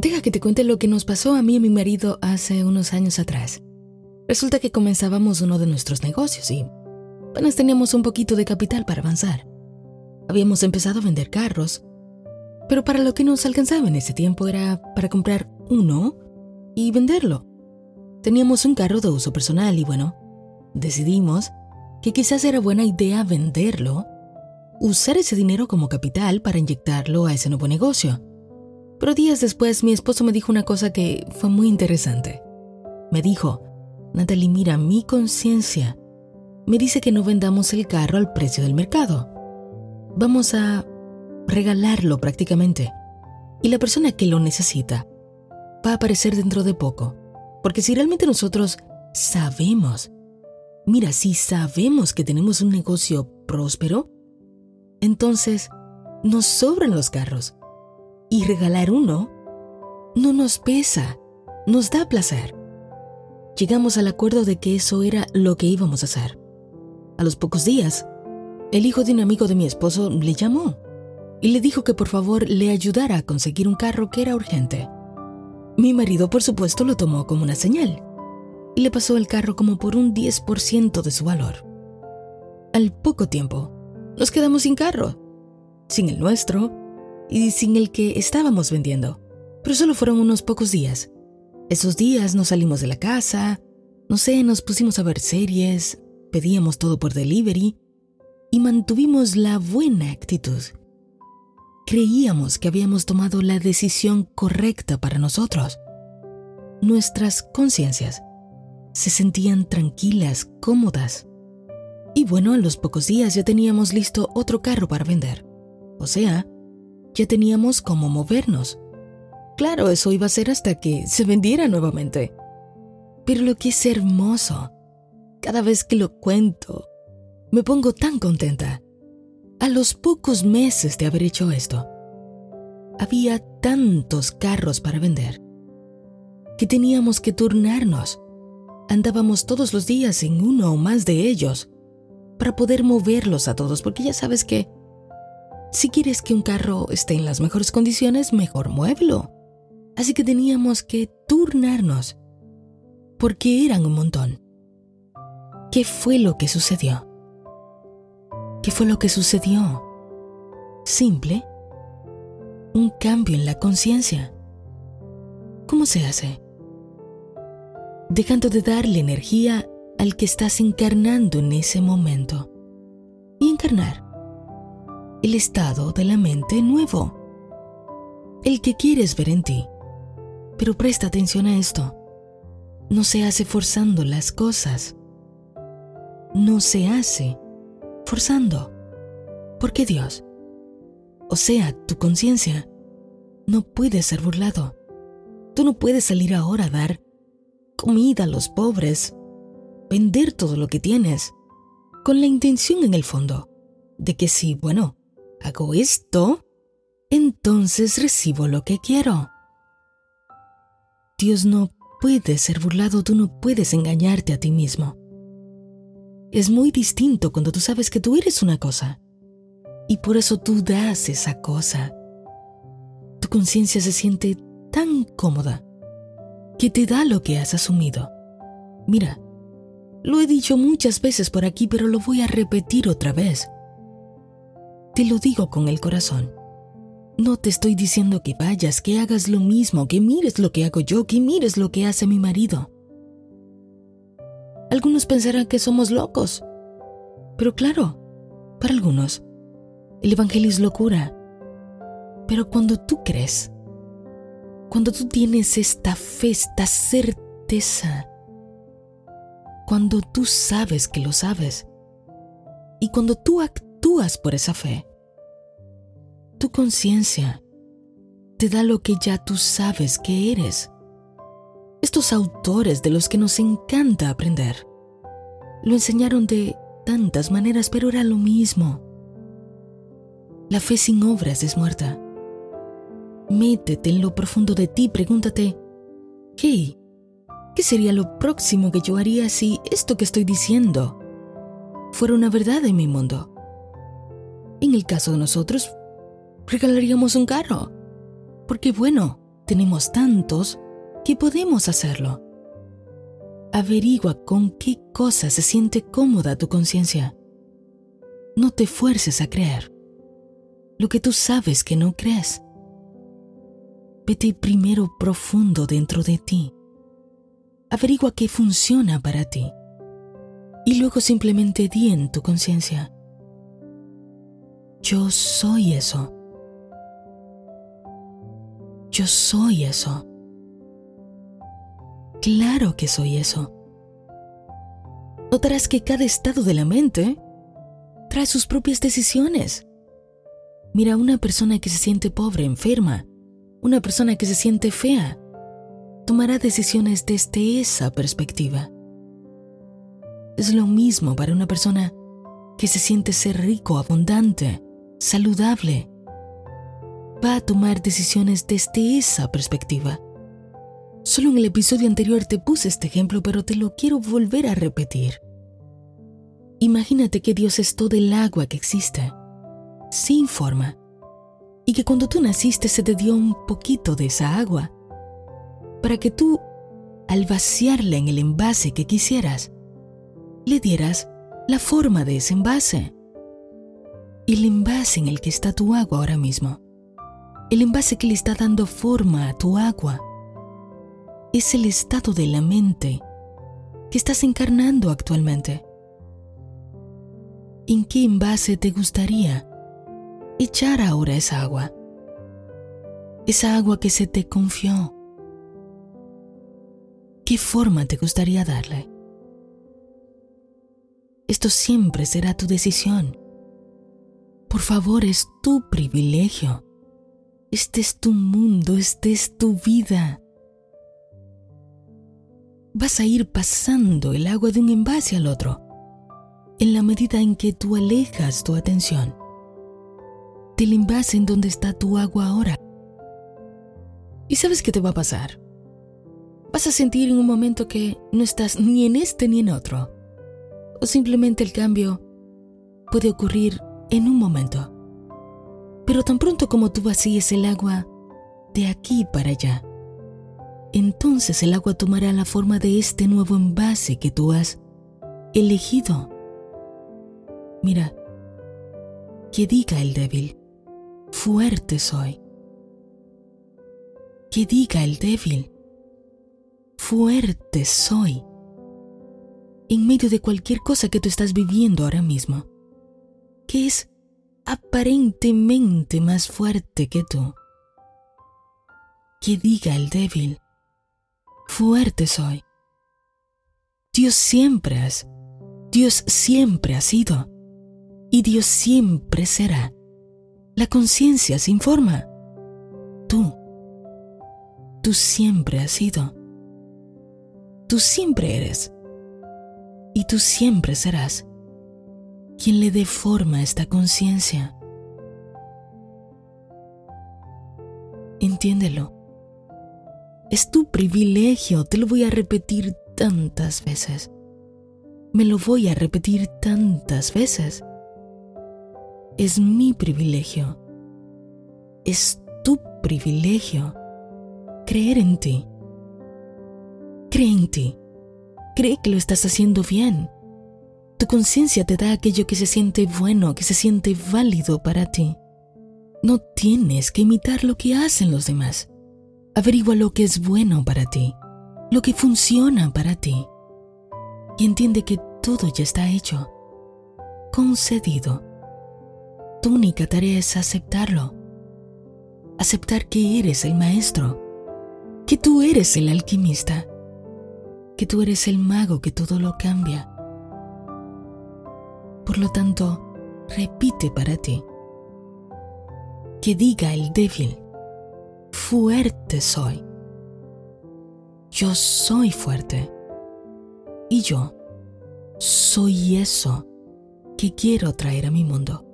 Deja que te cuente lo que nos pasó a mí y mi marido hace unos años atrás. Resulta que comenzábamos uno de nuestros negocios y apenas teníamos un poquito de capital para avanzar. Habíamos empezado a vender carros, pero para lo que nos alcanzaba en ese tiempo era para comprar uno y venderlo. Teníamos un carro de uso personal y bueno, decidimos que quizás era buena idea venderlo, usar ese dinero como capital para inyectarlo a ese nuevo negocio. Pero días después mi esposo me dijo una cosa que fue muy interesante. Me dijo, Natalie, mira, mi conciencia me dice que no vendamos el carro al precio del mercado. Vamos a regalarlo prácticamente. Y la persona que lo necesita va a aparecer dentro de poco. Porque si realmente nosotros sabemos, mira, si sabemos que tenemos un negocio próspero, entonces nos sobran los carros y regalar uno no nos pesa, nos da placer. Llegamos al acuerdo de que eso era lo que íbamos a hacer. A los pocos días, el hijo de un amigo de mi esposo le llamó y le dijo que por favor le ayudara a conseguir un carro que era urgente. Mi marido, por supuesto, lo tomó como una señal y le pasó el carro como por un 10% de su valor. Al poco tiempo, nos quedamos sin carro, sin el nuestro y sin el que estábamos vendiendo. Pero solo fueron unos pocos días. Esos días nos salimos de la casa, no sé, nos pusimos a ver series, pedíamos todo por delivery y mantuvimos la buena actitud. Creíamos que habíamos tomado la decisión correcta para nosotros. Nuestras conciencias se sentían tranquilas, cómodas. Y bueno, en los pocos días ya teníamos listo otro carro para vender. O sea, ya teníamos cómo movernos. Claro, eso iba a ser hasta que se vendiera nuevamente. Pero lo que es hermoso, cada vez que lo cuento, me pongo tan contenta. A los pocos meses de haber hecho esto, había tantos carros para vender que teníamos que turnarnos. Andábamos todos los días en uno o más de ellos para poder moverlos a todos, porque ya sabes que si quieres que un carro esté en las mejores condiciones, mejor muévelo. Así que teníamos que turnarnos, porque eran un montón. ¿Qué fue lo que sucedió? ¿Qué fue lo que sucedió? Simple. Un cambio en la conciencia. ¿Cómo se hace? Dejando de darle energía al que estás encarnando en ese momento. Y encarnar el estado de la mente nuevo, el que quieres ver en ti. Pero presta atención a esto. No se hace forzando las cosas. No se hace forzando. ¿Por qué Dios? O sea, tu conciencia no puede ser burlado. Tú no puedes salir ahora a dar comida a los pobres, vender todo lo que tienes, con la intención en el fondo de que si, bueno, hago esto, entonces recibo lo que quiero. Dios no puede ser burlado, tú no puedes engañarte a ti mismo. Es muy distinto cuando tú sabes que tú eres una cosa y por eso tú das esa cosa. Tu conciencia se siente tan cómoda que te da lo que has asumido. Mira, lo he dicho muchas veces por aquí, pero lo voy a repetir otra vez. Te lo digo con el corazón. No te estoy diciendo que vayas, que hagas lo mismo, que mires lo que hago yo, que mires lo que hace mi marido. Algunos pensarán que somos locos. Pero claro, para algunos, el Evangelio es locura. Pero cuando tú crees, cuando tú tienes esta fe, esta certeza, cuando tú sabes que lo sabes, y cuando tú actúas, por esa fe. Tu conciencia te da lo que ya tú sabes que eres. Estos autores de los que nos encanta aprender lo enseñaron de tantas maneras, pero era lo mismo. La fe sin obras es muerta. Métete en lo profundo de ti, pregúntate, ¿qué? ¿Qué sería lo próximo que yo haría si esto que estoy diciendo fuera una verdad en mi mundo? En el caso de nosotros, regalaríamos un carro. Porque bueno, tenemos tantos que podemos hacerlo. Averigua con qué cosa se siente cómoda tu conciencia. No te fuerces a creer lo que tú sabes que no crees. Vete primero profundo dentro de ti. Averigua qué funciona para ti. Y luego simplemente di en tu conciencia. Yo soy eso. Yo soy eso. Claro que soy eso. Notarás que cada estado de la mente trae sus propias decisiones. Mira, una persona que se siente pobre, enferma, una persona que se siente fea, tomará decisiones desde esa perspectiva. Es lo mismo para una persona que se siente ser rico, abundante, saludable. Va a tomar decisiones desde esa perspectiva. Solo en el episodio anterior te puse este ejemplo, pero te lo quiero volver a repetir. Imagínate que Dios es todo el agua que existe, sin forma, y que cuando tú naciste se te dio un poquito de esa agua, para que tú, al vaciarla en el envase que quisieras, le dieras la forma de ese envase. El envase en el que está tu agua ahora mismo, el envase que le está dando forma a tu agua, es el estado de la mente que estás encarnando actualmente. ¿En qué envase te gustaría echar ahora esa agua? Esa agua que se te confió. ¿Qué forma te gustaría darle? Esto siempre será tu decisión. Por favor, es tu privilegio. Este es tu mundo, este es tu vida vas a ir pasando el agua de un envase al otro, en la medida en que tú alejas tu atención del envase en donde está tu agua ahora. ¿Y sabes qué te va a pasar? Vas a sentir en un momento que no estás ni en este ni en otro. O simplemente el cambio puede ocurrir en un momento. Pero tan pronto como tú vacíes el agua de aquí para allá, entonces el agua tomará la forma de este nuevo envase que tú has elegido. Mira, que diga el débil, fuerte soy. Que diga el débil, fuerte soy. En medio de cualquier cosa que tú estás viviendo ahora mismo, que es aparentemente más fuerte que tú. Que diga el débil, fuerte soy. Dios siempre es, Dios siempre ha sido y Dios siempre será. La conciencia se informa. Tú, tú siempre has sido. Tú siempre eres y tú siempre serás quien le dé forma a esta conciencia. Entiéndelo. Es tu privilegio, te lo voy a repetir tantas veces. Me lo voy a repetir tantas veces. Es mi privilegio. Es tu privilegio creer en ti. Cree en ti. Cree que lo estás haciendo bien. Tu conciencia te da aquello que se siente bueno, que se siente válido para ti. No tienes que imitar lo que hacen los demás. Averigua lo que es bueno para ti, lo que funciona para ti. Y entiende que todo ya está hecho, concedido. Tu única tarea es aceptarlo. Aceptar que eres el maestro, que tú eres el alquimista, que tú eres el mago que todo lo cambia. Por lo tanto, repite para ti. Que diga el débil, fuerte soy. Yo soy fuerte. Y yo soy eso que quiero traer a mi mundo.